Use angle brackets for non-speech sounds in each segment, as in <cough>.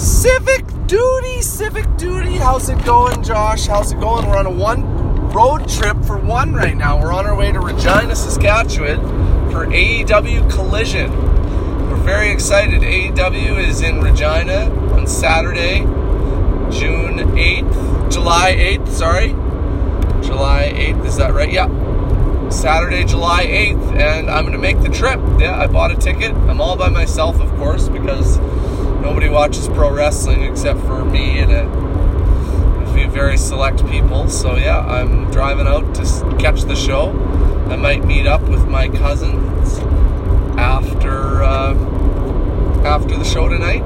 Civic Doody, civic doody. How's it going, Josh? How's it going? We're on a one road trip for one right now. We're on our way to Regina, Saskatchewan for AEW Collision. We're very excited. AEW is in Regina on Saturday, June 8th, July 8th, sorry. July 8th, is that right? Yeah. Saturday, July 8th, and I'm going to make the trip. Yeah, I bought a ticket. I'm all by myself, of course, because nobody watches pro wrestling except for me and a, few very select people. So, yeah, I'm driving out to catch the show. I might meet up with my cousins after uh, after the show tonight,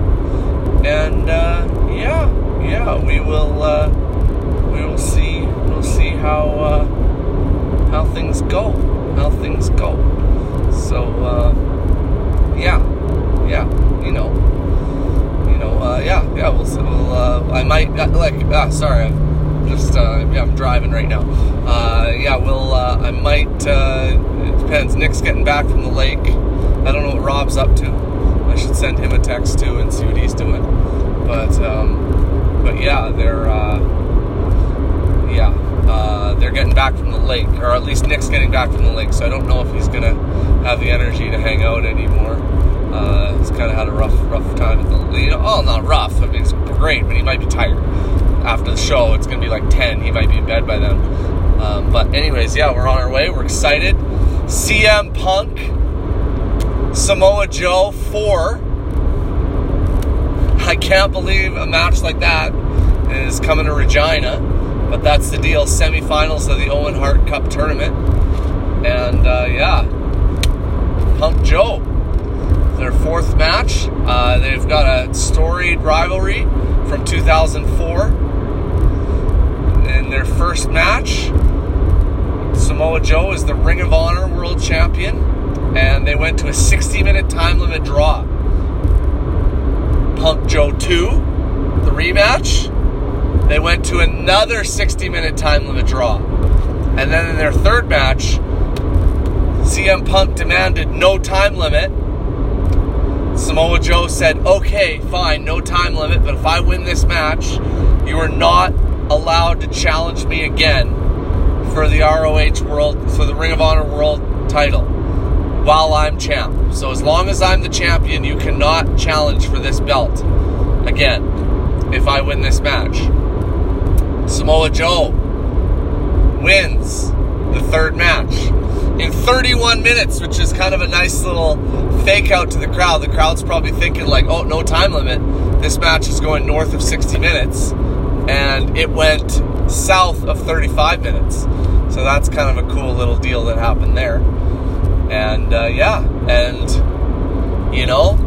and uh, yeah, yeah, we will uh, we will see we'll see how uh, how things go, how things go. So uh, yeah, yeah, you know, you know, uh, yeah, yeah. We'll, we'll uh, I might uh, like. Ah, sorry, I'm just uh, yeah, I'm driving right now. Uh, yeah, we'll. Uh, I might. It depends. Nick's getting back from the lake. I don't know what Rob's up to. I should send him a text too and see what he's doing. But um, but yeah, they're yeah uh, they're getting back from the lake, or at least Nick's getting back from the lake. So I don't know if he's gonna have the energy to hang out anymore. Uh, he's kind of had a rough rough time at the lead. oh not rough. I mean it's great, but he might be tired after the show. It's gonna be like ten. He might be in bed by then. Um, but anyways, yeah, we're on our way. We're excited. CM Punk, Samoa Joe, four. I can't believe a match like that is coming to Regina, but that's the deal. Semifinals of the Owen Hart Cup tournament, and uh, yeah, Punk Joe, their fourth match. Uh, they've got a storied rivalry from 2004. In their first match, Samoa Joe is the Ring of Honor World Champion, and they went to a 60 minute time limit draw. Punk Joe 2, the rematch, they went to another 60 minute time limit draw. And then in their third match, CM Punk demanded no time limit. Samoa Joe said, okay, fine, no time limit, but if I win this match, you are not allowed to challenge me again for the ROH World, for the Ring of Honor World title while I'm champ. So as long as I'm the champion, you cannot challenge for this belt again if I win this match. Samoa Joe wins the third match in 31 minutes, which is kind of a nice little fake out to the crowd. The crowd's probably thinking like, "Oh, no time limit. This match is going north of 60 minutes." And it went south of 35 minutes. So that's kind of a cool little deal that happened there. And uh, yeah, and you know,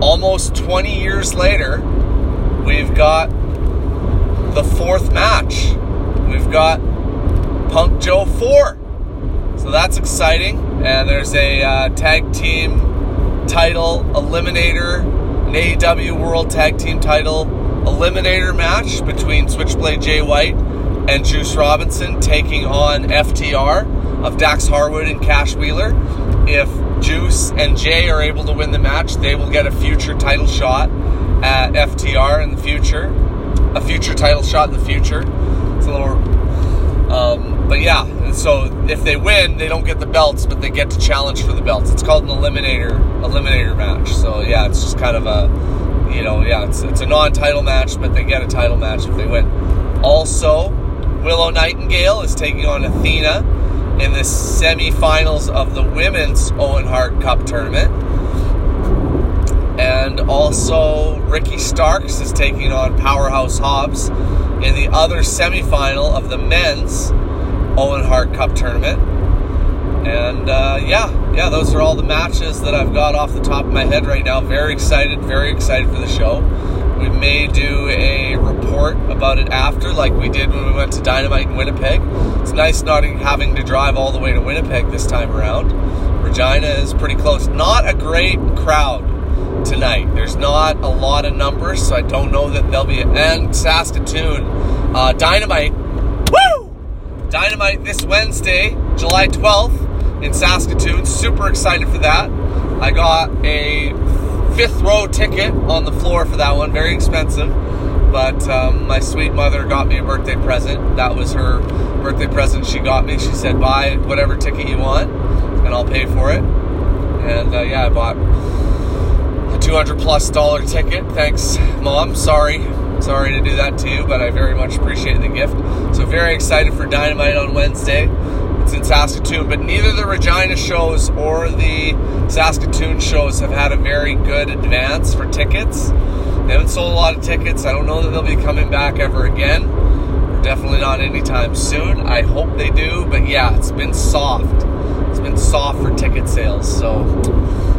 almost 20 years later, we've got the fourth match. We've got Punk Joe 4. So that's exciting. And there's a uh, tag team title eliminator, an AEW World Tag Team title eliminator match between Switchblade Jay White and Juice Robinson taking on FTR of Dax Harwood and Cash Wheeler. If Juice and Jay are able to win the match, they will get a future title shot at FTR in the future. A future title shot in the future. It's a little. Um, but yeah, so if they win, they don't get the belts, but they get to challenge for the belts. It's called an eliminator eliminator match. So yeah, it's just kind of a, you know, yeah, it's, it's a non-title match, but they get a title match if they win. Also, Willow Nightingale is taking on Athena in the semifinals of the Women's Owen Hart Cup tournament. And also, Ricky Starks is taking on Powerhouse Hobbs in the other semifinal of the Men's Owen Hart Cup tournament. And uh, yeah, yeah, those are all the matches that I've got off the top of my head right now. Very excited, very excited for the show. We may do a report about it after, like we did when we went to Dynamite in Winnipeg. It's nice not having to drive all the way to Winnipeg this time around. Regina is pretty close. Not a great crowd tonight. There's not a lot of numbers, so I don't know that they'll be. And Saskatoon, uh, Dynamite, woo! Dynamite this Wednesday, July 12th in Saskatoon. Super excited for that. I got a fifth row ticket on the floor for that one. Very expensive. But um, my sweet mother got me a birthday present. That was her birthday present she got me. She said, buy whatever ticket you want and I'll pay for it. And uh, yeah, I bought 200 plus dollar ticket. Thanks, mom. Sorry. Sorry to do that to you, but I very much appreciate the gift. So, very excited for Dynamite on Wednesday. It's in Saskatoon, but neither the Regina shows or the Saskatoon shows have had a very good advance for tickets. They haven't sold a lot of tickets. I don't know that they'll be coming back ever again. Definitely not anytime soon. I hope they do, but yeah, it's been soft. It's been soft for ticket sales. So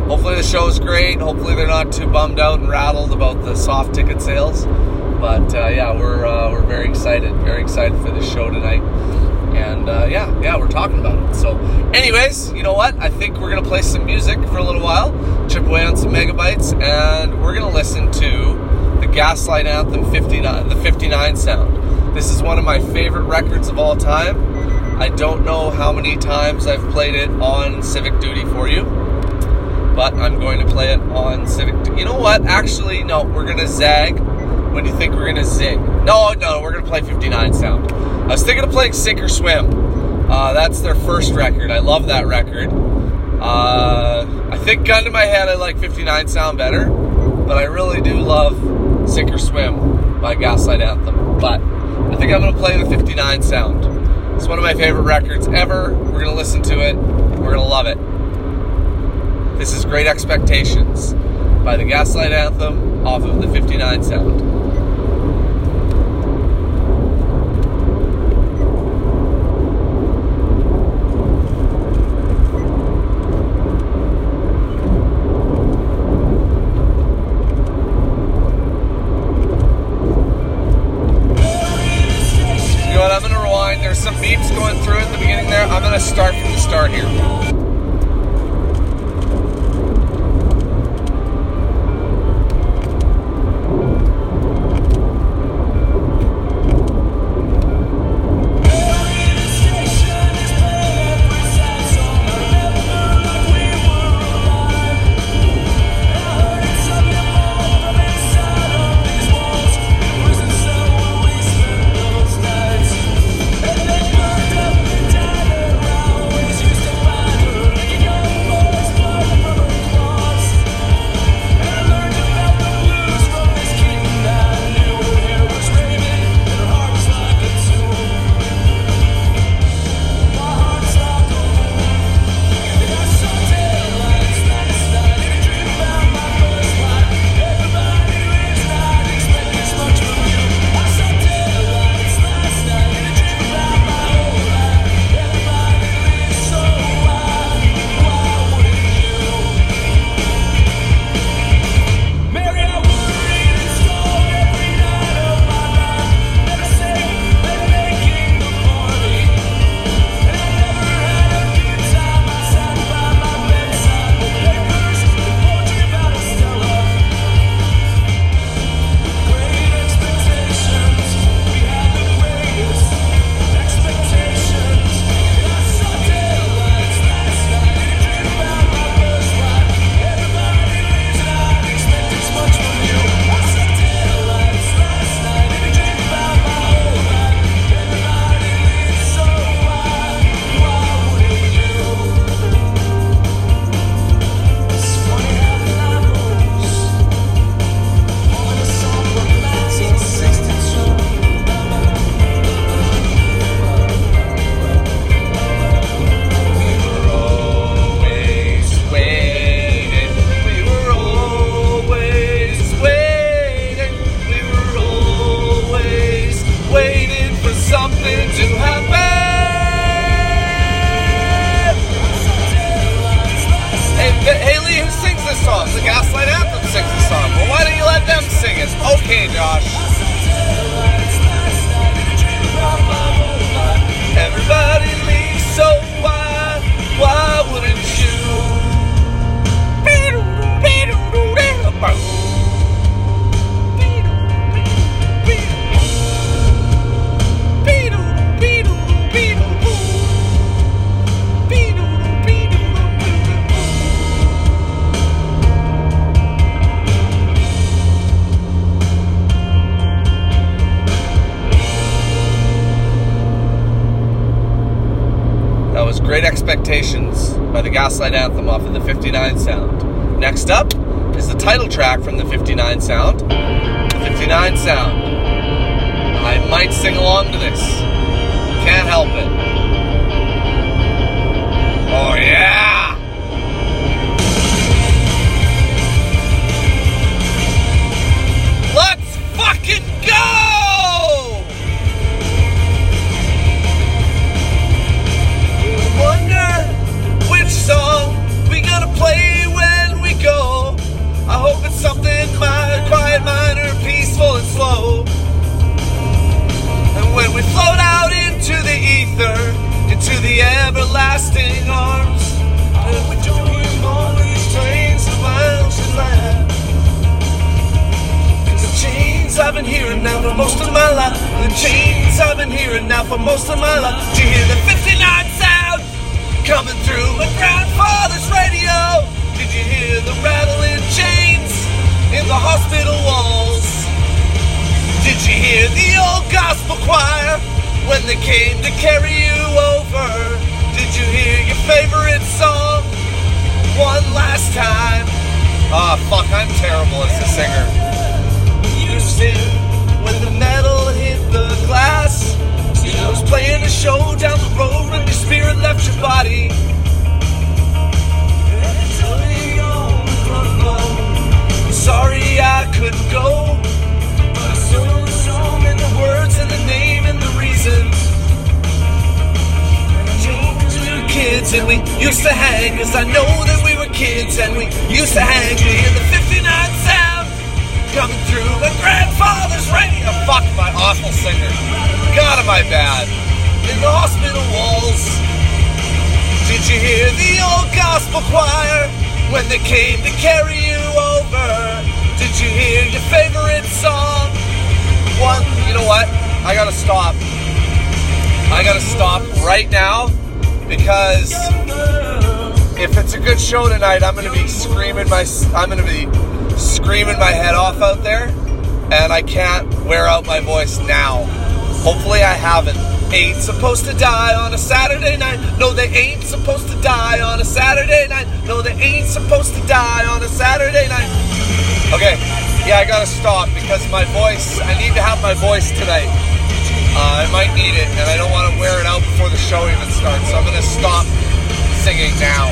hopefully the show's great. Hopefully they're not too bummed out and rattled about the soft ticket sales. But uh, yeah, we're uh, we're very excited, very excited for this show tonight. And uh, yeah, yeah, we're talking about it. So, anyways, you know what? I think we're gonna play some music for a little while, chip away on some megabytes, and we're gonna listen to the Gaslight Anthem 59, the 59 sound. This is one of my favorite records of all time. I don't know how many times I've played it on Civic Doody for you, but I'm going to play it on Civic. You know what? Actually, no, we're gonna zag when you think we're gonna zig. No, no, we're gonna play 59 sound. I was thinking of playing Sink or Swim. Uh, that's their first record. I love that record. Uh, I think, gun to my head, I like 59 sound better, but I really do love Sink or Swim by Gaslight Anthem. But I think I'm gonna play the 59 sound. It's one of my favorite records ever. We're gonna listen to it. We're gonna love it. This is Great Expectations by the Gaslight Anthem off of the 59 sound. Do you hear the 59 sound coming through my grandfather's radio? Did you hear the rattling chains in the hospital walls? Did you hear the old gospel choir when they came to carry you over? Did you hear your favorite song one last time? Ah, fuck, I'm terrible as a singer used to when the metal hit the glass. I was playing a show down the road when your spirit left your body. Sorry I couldn't go. But I still know the song and the words and the name and the reasons. We kids and we used to hang, cause I know that we were kids and we used to hang. We hear the 59 sound coming through my grandfather's radio. Fuck my awful singer. God, am I bad. In the hospital walls. Did you hear the old gospel choir when they came to carry you over? Did you hear your favorite song? One, you know what? I gotta stop. I gotta stop right now because if it's a good show tonight, I'm gonna be screaming my I'm gonna be screaming my head off out there, and I can't wear out my voice now. Hopefully, I haven't. Ain't supposed to die on a Saturday night. No, they ain't supposed to die on a Saturday night. No, they ain't supposed to die on a Saturday night. Okay, yeah, I gotta stop because my voice, I need to have my voice tonight. Uh, I might need it, and I don't want to wear it out before the show even starts, so I'm gonna stop singing now.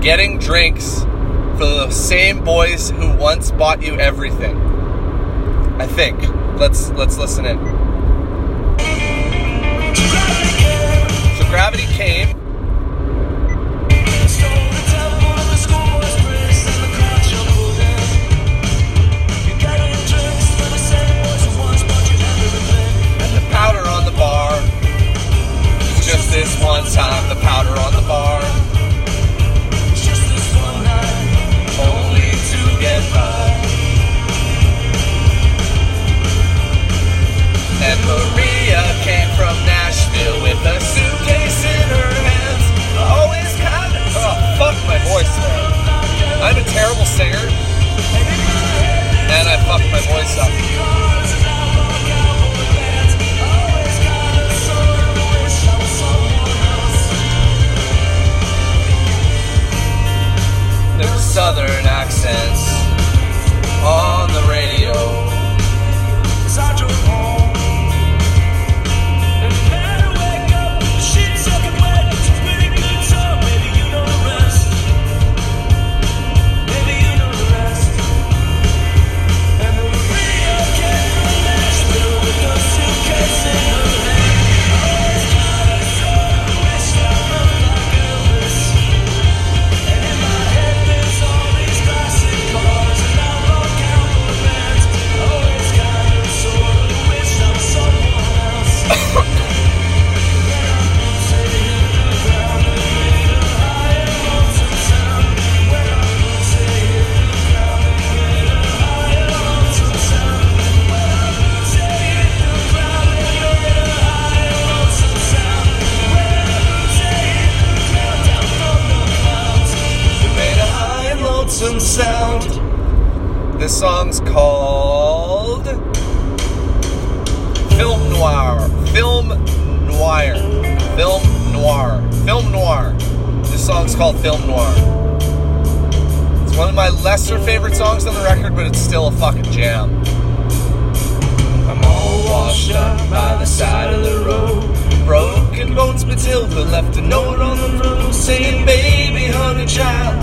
Getting drinks for the same boys who once bought you everything. I think. Let's let's listen in. So gravity came. The powder on the bar. Just this one time, the powder on the bar. And Maria came from Nashville with a suitcase in her hands. Always kind of. Oh, fuck my voice. I'm a terrible singer. And I fucked my voice up. There's southern accents on the radio. Song's called Film Noir. Film Noir. Film Noir. Film Noir. This song's called Film Noir. It's one of my lesser favorite songs on the record, but it's still a fucking jam. I'm all washed up by the side of the road. Broken bones, Matilda left a note on the road saying, Baby, honey, child,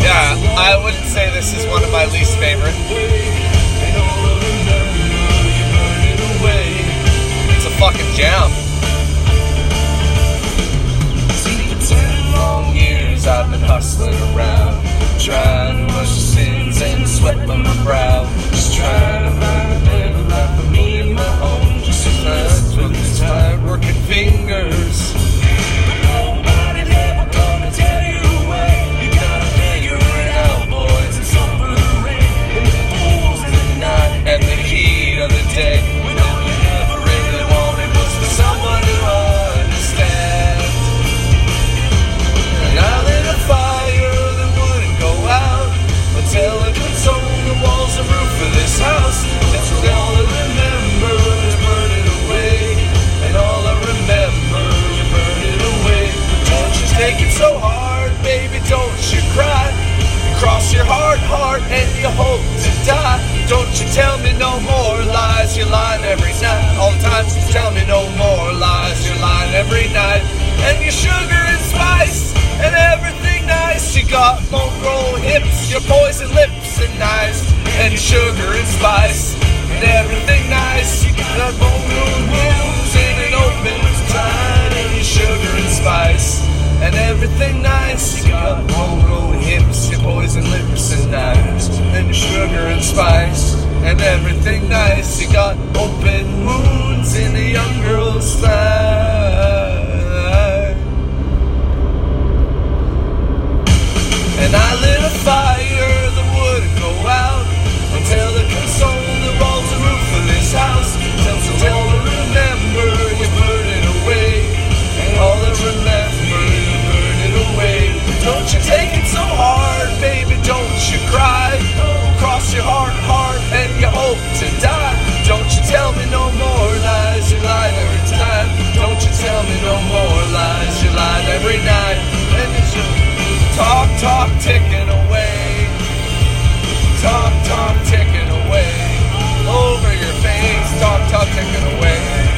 yeah, I wouldn't say this is one of my least favorite. It's a fucking jam. long years I've been hustling around, trying to wash the sins and sweat from my brow. Just trying to find a better life for me and my. Just with these hard working fingers. Sugar and spice and everything nice. You got mongrel hips, your poison lips and nice, and sugar and spice and everything nice. You got mongrel moves in an open time, and your sugar and spice and everything nice. You got mongrel hips, your poison lips and nice, and sugar and spice and everything nice. You got open wounds in a young girl's thigh. And I lit a fire that wouldn't go out until it consumed the walls and roof of this house. Till so all I remember you burning away. And all I remember you burning away. Don't you take it so hard, baby, don't you cry. Cross your heart, heart, and you hope to die. Don't you tell me no more lies, you lie every time. Don't you tell me no more lies, you lie every night. And it's talk, talk, ticking away. Talk, talk, ticking away. Over your face, talk, talk, ticking away.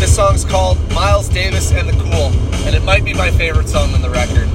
This song's called Miles Davis and the Cool, and it might be my favorite song on the record.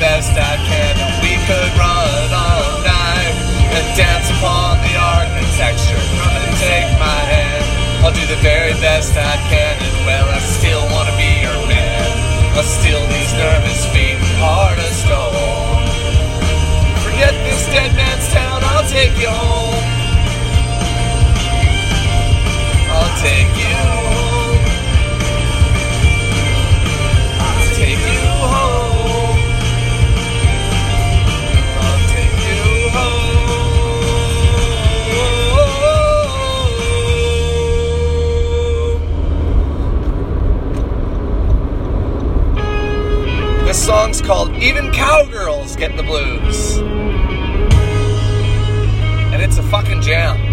best I can, and we could run all night and dance upon the architecture. Come and take my hand. I'll do the very best I can, and well, I still wanna be your man. I'll steal these nervous feet and heart of stone. Forget this dead man's town. I'll take you home. I'll take you. Even cowgirls get the blues. And it's a fucking jam.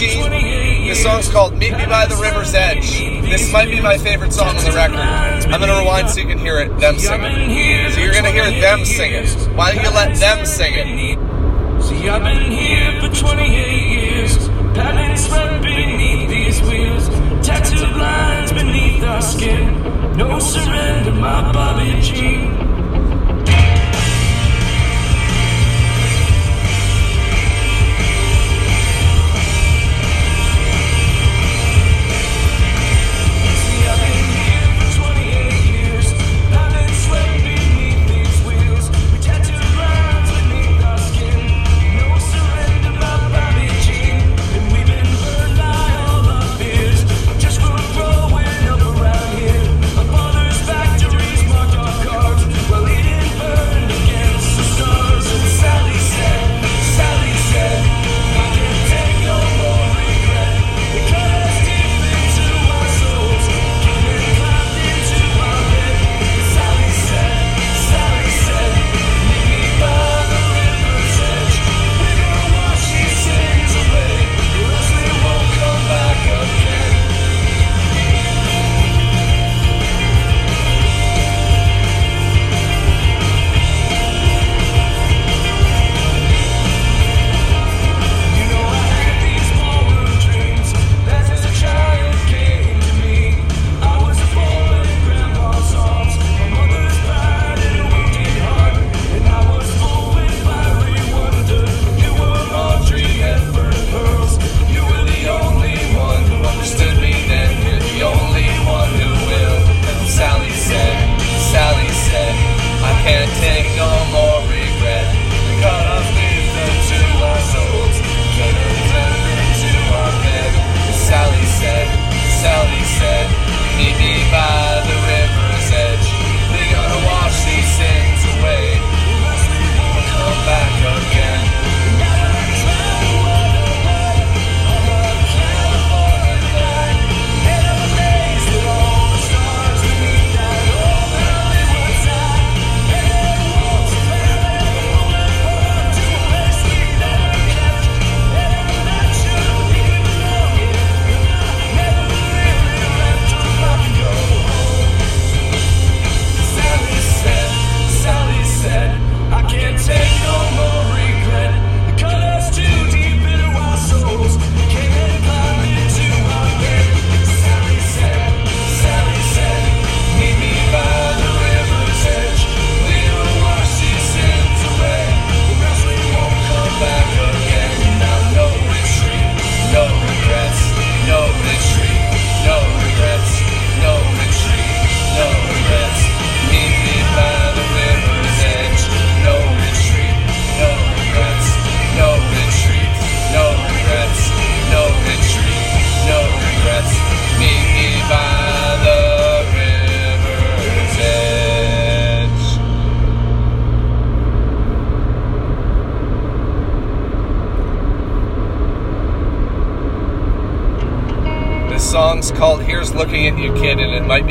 The song's called Meet Me by the River's Edge. This might be my favorite song on the record. I'm gonna rewind so you can hear it, them singing. So you're gonna hear them sing it. Why don't you let them sing it? See, I've been here for 28 years. Padding sweat beneath these wheels. Tattooed lines beneath our skin. No surrender, my Bobby Jean.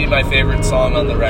my favorite song on the record.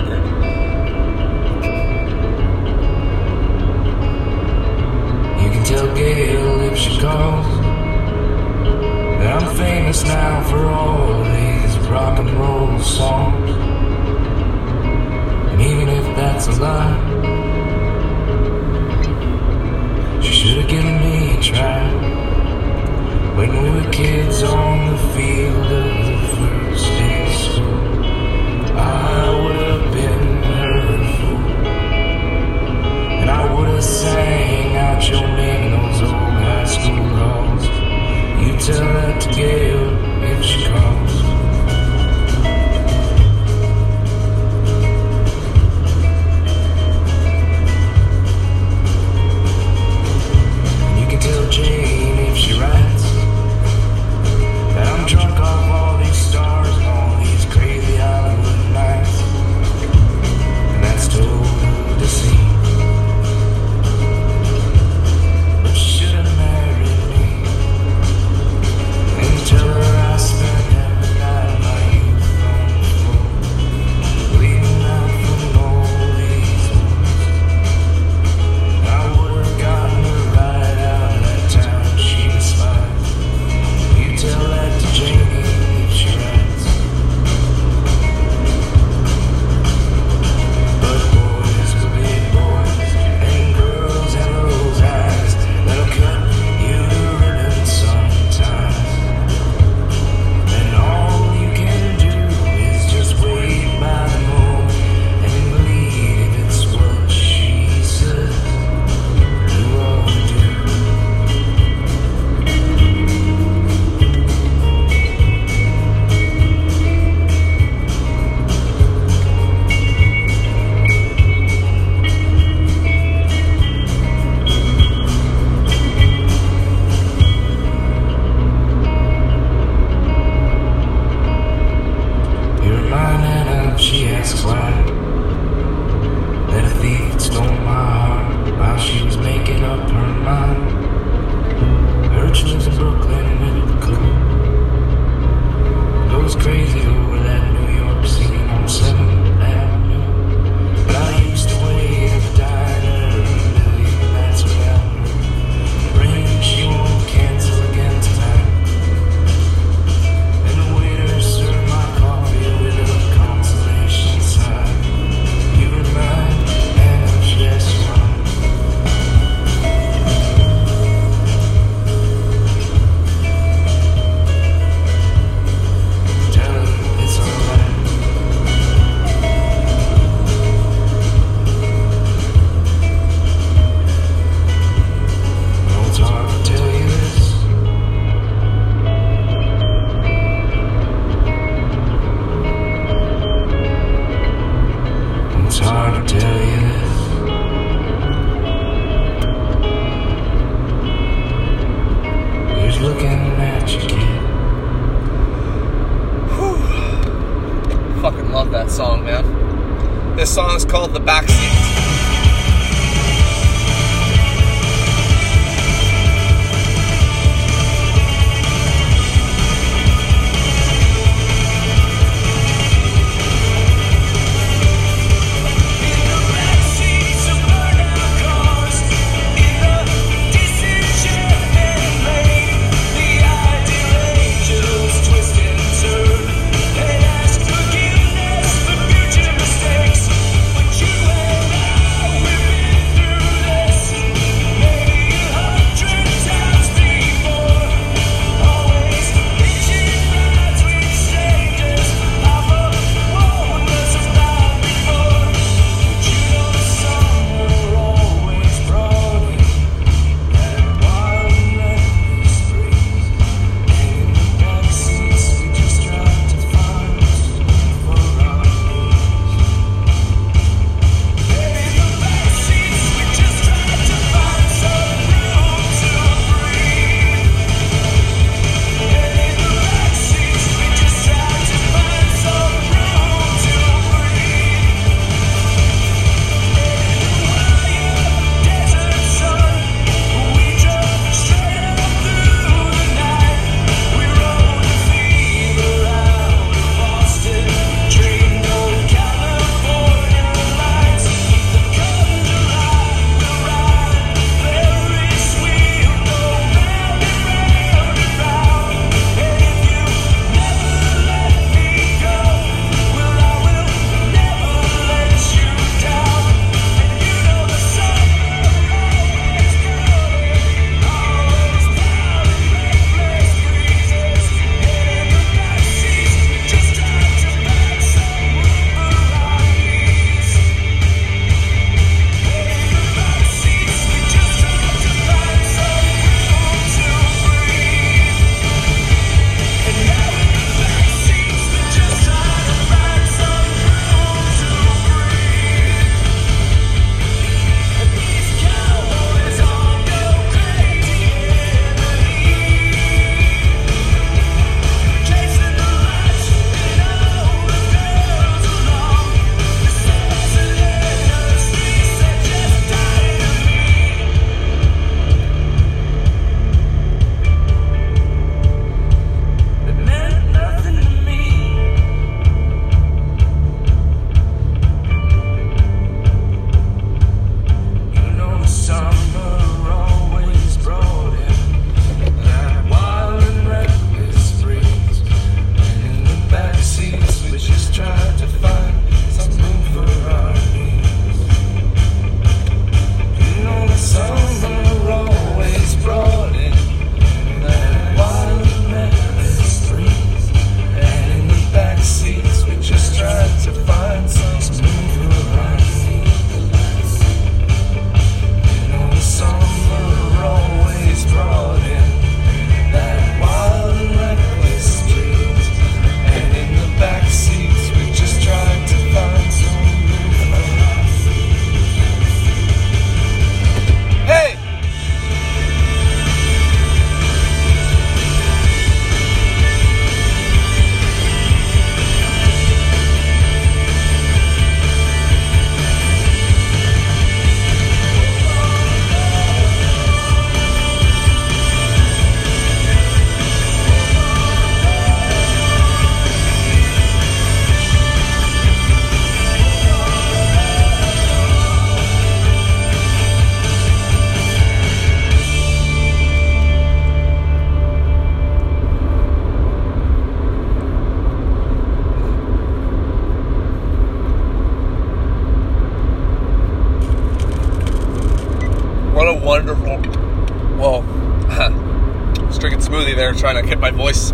Trying to get my voice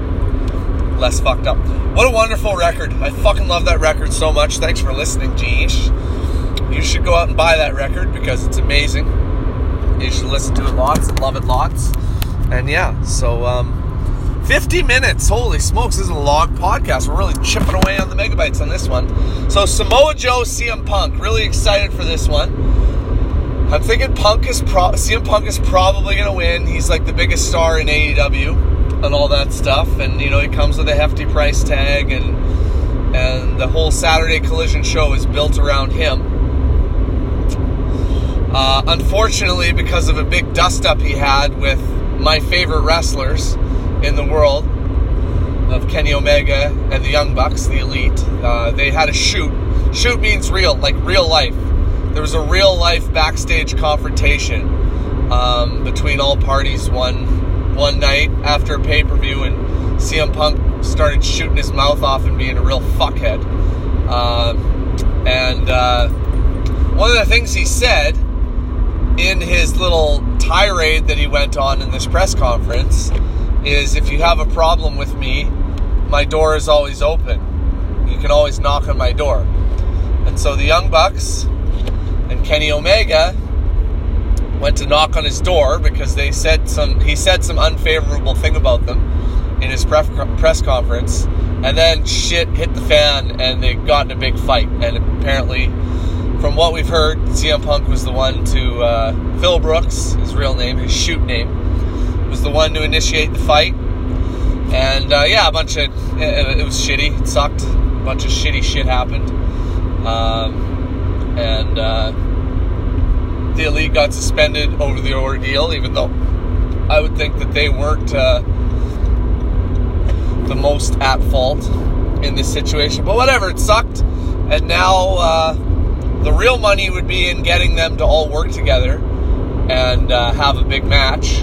less fucked up. What a wonderful record. I fucking love that record so much. Thanks for listening, Jeesh. You should go out and buy that record because it's amazing. You should listen to it lots and love it lots. And yeah, so um, 50 minutes. Holy smokes, this is a long podcast. We're really chipping away on the megabytes on this one. So Samoa Joe, CM Punk. Really excited for this one. I'm thinking Punk is pro- CM Punk is probably gonna win. He's like the biggest star in AEW and all that stuff, and you know he comes with a hefty price tag, and and the whole Saturday Collision show is built around him. Uh, unfortunately, because of a big dust up he had with my favorite wrestlers in the world of Kenny Omega and the Young Bucks, the Elite, uh, they had a shoot. Shoot means real, like real life. There was a real life backstage confrontation um, between all parties one one night after a pay per view, and CM Punk started shooting his mouth off and being a real fuckhead. Uh, and uh, one of the things he said in his little tirade that he went on in this press conference is if you have a problem with me, my door is always open. You can always knock on my door. And so the Young Bucks and Kenny Omega went to knock on his door because they said some he said some unfavorable thing about them in his pref- press conference. And then shit hit the fan and they got in a big fight. And apparently from what we've heard CM Punk was the one to uh, Phil Brooks his real name his shoot name was the one to initiate the fight. And uh, yeah a bunch of it, it, was shitty. It sucked. A bunch of shitty shit happened. Um, and uh, the elite got suspended over the ordeal, even though I would think that they weren't uh, the most at fault in this situation. But whatever, it sucked. And now uh, the real money would be in getting them to all work together and uh, have a big match.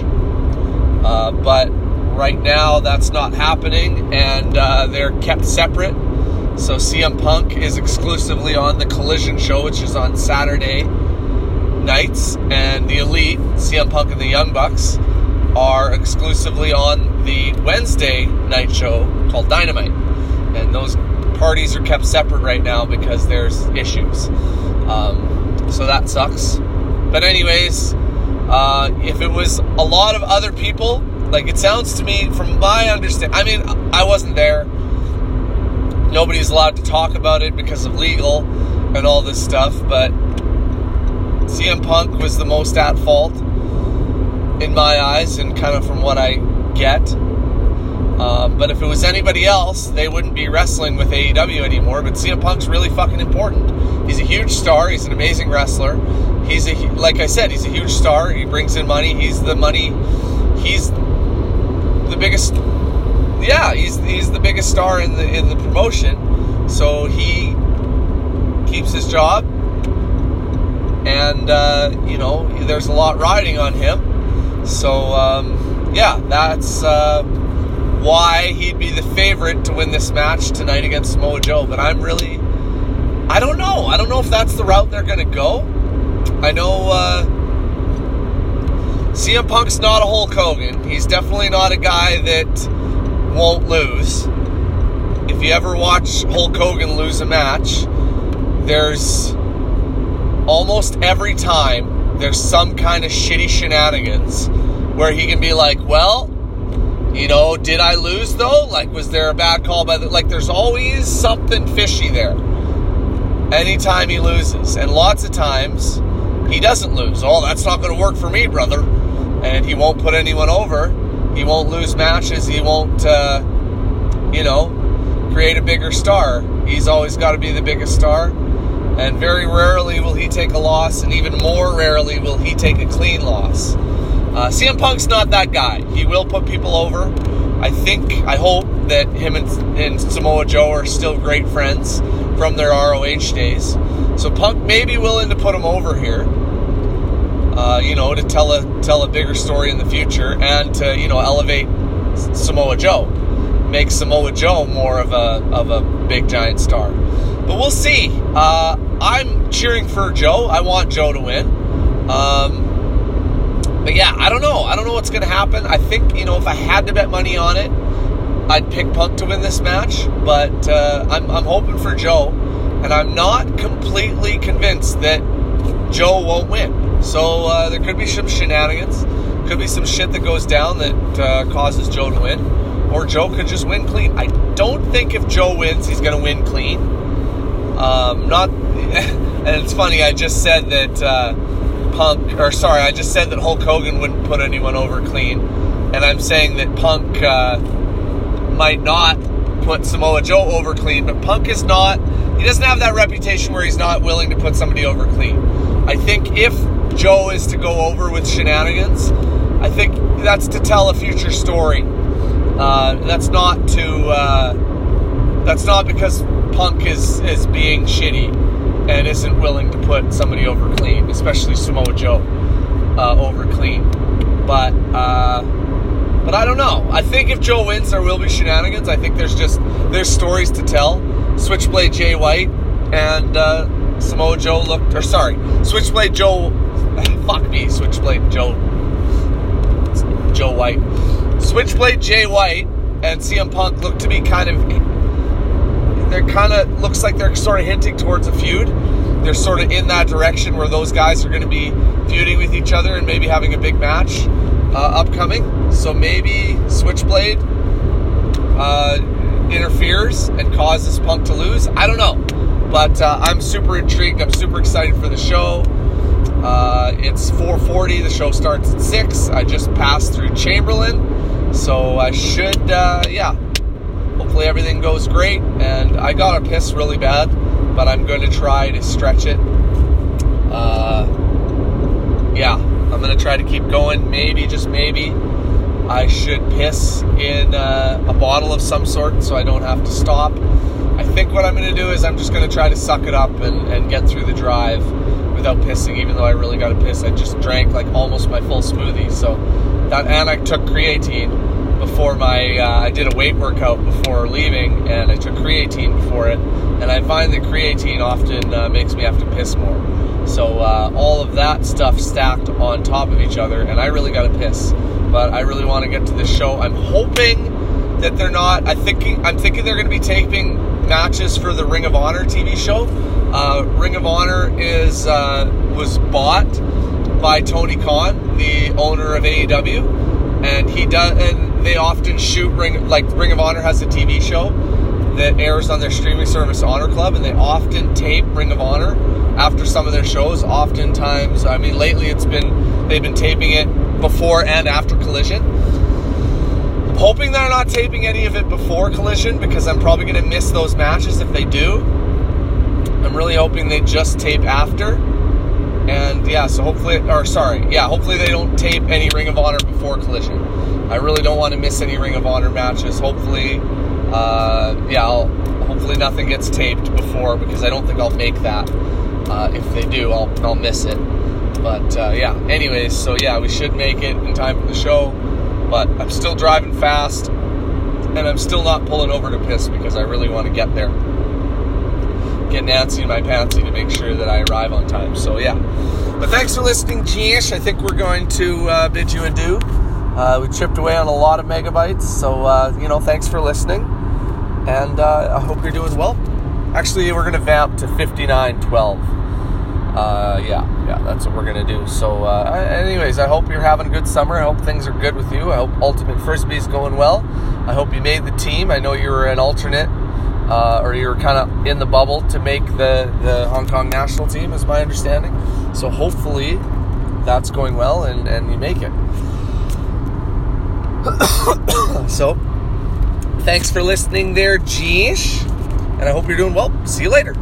Uh, but right now, that's not happening, and uh, they're kept separate. So CM Punk is exclusively on the Collision show, which is on Saturday nights, and the Elite, CM Punk and the Young Bucks, are exclusively on the Wednesday night show called Dynamite. And those parties are kept separate right now because there's issues. Um, so that sucks. But, anyways, uh, if it was a lot of other people, like it sounds to me, from my understanding, I mean, I wasn't there. Nobody's allowed to talk about it because of legal and all this stuff, but CM Punk was the most at fault in my eyes, and kind of from what I get. Um, but if it was anybody else, they wouldn't be wrestling with AEW anymore. But CM Punk's really fucking important. He's a huge star. He's an amazing wrestler. He's a like I said, he's a huge star. He brings in money. He's the money. He's the biggest. Yeah, he's he's the biggest star in the in the promotion. So he keeps his job and uh, you know there's a lot riding on him. So um, yeah, that's uh, why he'd be the favorite to win this match tonight against Samoa Joe. But I'm really, I don't know. I don't know if that's the route they're to go. I know uh, CM Punk's not a Hulk Hogan. He's definitely not a guy that won't lose. If you ever watch Hulk Hogan lose a match, there's almost every time there's some kind of shitty shenanigans where he can be like, well, you know, did I lose though? Like, was there a bad call by the. Like, there's always something fishy there anytime he loses. And lots of times he doesn't lose. Oh, that's not going to work for me, brother. And he won't put anyone over. He won't lose matches. He won't, uh, you know, create a bigger star. He's always got to be the biggest star and very rarely will he take a loss, and even more rarely will he take a clean loss. Uh, CM Punk's not that guy. He will put people over. I think, I hope that him and, and Samoa Joe are still great friends from their ROH days. So Punk may be willing to put him over here. Uh, you know, to tell a tell a bigger story in the future and to you know elevate Samoa Joe, make Samoa Joe more of a of a big giant star. But we'll see. Uh, I'm cheering for Joe. I want Joe to win. Um, but yeah, I don't know. I don't know what's going to happen. I think, you know, if I had to bet money on it, I'd pick Punk to win this match. But uh, I'm, I'm hoping for Joe. And I'm not completely convinced that Joe won't win. So uh, there could be some shenanigans. Could be some shit that goes down that uh, causes Joe to win. Or Joe could just win clean. I don't think if Joe wins, he's going to win clean. Um, not, <laughs> and it's funny. I just said that uh, Punk, or sorry, I just said that Hulk Hogan wouldn't put anyone over clean, and I'm saying that Punk uh, might not put Samoa Joe over clean. But Punk is not. He doesn't have that reputation where he's not willing to put somebody over clean. I think if Joe is to go over with shenanigans. I think that's to tell a future story. Uh, that's not to. Uh, that's not because Punk is is being shitty and isn't willing to put somebody over clean, especially Samoa Joe uh, over clean. But uh, but I don't know. I think if Joe wins, there will be shenanigans. I think there's just there's stories to tell. Switchblade Jay White and uh, Samoa Joe looked, or sorry, Switchblade Joe. <laughs> Fuck me, Switchblade Joe. Joe White. Switchblade Jay White and CM Punk look to be kind of. They're kind of looks like they're sort of hinting towards a feud. They're sort of in that direction where those guys are going to be feuding with each other and maybe having a big match uh, upcoming. So maybe Switchblade uh, interferes and causes Punk to lose. I don't know, but uh, I'm super intrigued. I'm super excited for the show. Uh, it's 4:40. The show starts at six. I just passed through Chamberlain, so I should, uh, yeah. Hopefully everything goes great. And I got a piss really bad, but I'm going to try to stretch it. Uh, yeah, I'm going to try to keep going. Maybe, just maybe, I should piss in uh, a bottle of some sort so I don't have to stop. I think what I'm going to do is I'm just going to try to suck it up and, and get through the drive without pissing, even though I really got to piss. I just drank like almost my full smoothie. So that, and I took creatine before my, uh, I did a weight workout before leaving, and I took creatine before it. And I find that creatine often uh, makes me have to piss more. So uh, all of that stuff stacked on top of each other, and I really got to piss. But I really want to get to the show. I'm hoping that they're not. I thinking I'm thinking they're going to be taping matches for the Ring of Honor TV show. Uh, Ring of Honor is uh, was bought by Tony Khan, the owner of AEW, and he does. And they often shoot Ring like Ring of Honor has a TV show that airs on their streaming service Honor Club, and they often tape Ring of Honor after some of their shows. Oftentimes, I mean, lately it's been they've been taping it before and after Collision. I'm hoping they're not taping any of it before Collision because I'm probably going to miss those matches if they do. I'm really hoping they just tape after. And yeah, so hopefully, or sorry, yeah, hopefully they don't tape any Ring of Honor before Collision. I really don't want to miss any Ring of Honor matches. Hopefully, uh, yeah, I'll, hopefully nothing gets taped before because I don't think I'll make that. Uh, if they do, I'll, I'll miss it. But uh, yeah, anyways, so yeah, we should make it in time for the show. But I'm still driving fast, and I'm still not pulling over to piss because I really want to get there. Get Nancy in my pantsy to make sure that I arrive on time. So yeah. But thanks for listening, Jeesh. I think we're going to uh, bid you adieu. Uh, we chipped away on a lot of megabytes, so uh, you know, thanks for listening, and uh, I hope you're doing well. Actually, we're gonna vamp to 5912. Uh, yeah, yeah, that's what we're gonna do. So, uh, anyways, I hope you're having a good summer. I hope things are good with you. I hope Ultimate Frisbee is going well. I hope you made the team. I know you were an alternate, uh, or you were kind of in the bubble to make the the Hong Kong national team, is my understanding. So hopefully, that's going well, and and you make it. <coughs> so, thanks for listening there, Jeesh. And I hope you're doing well. See you later.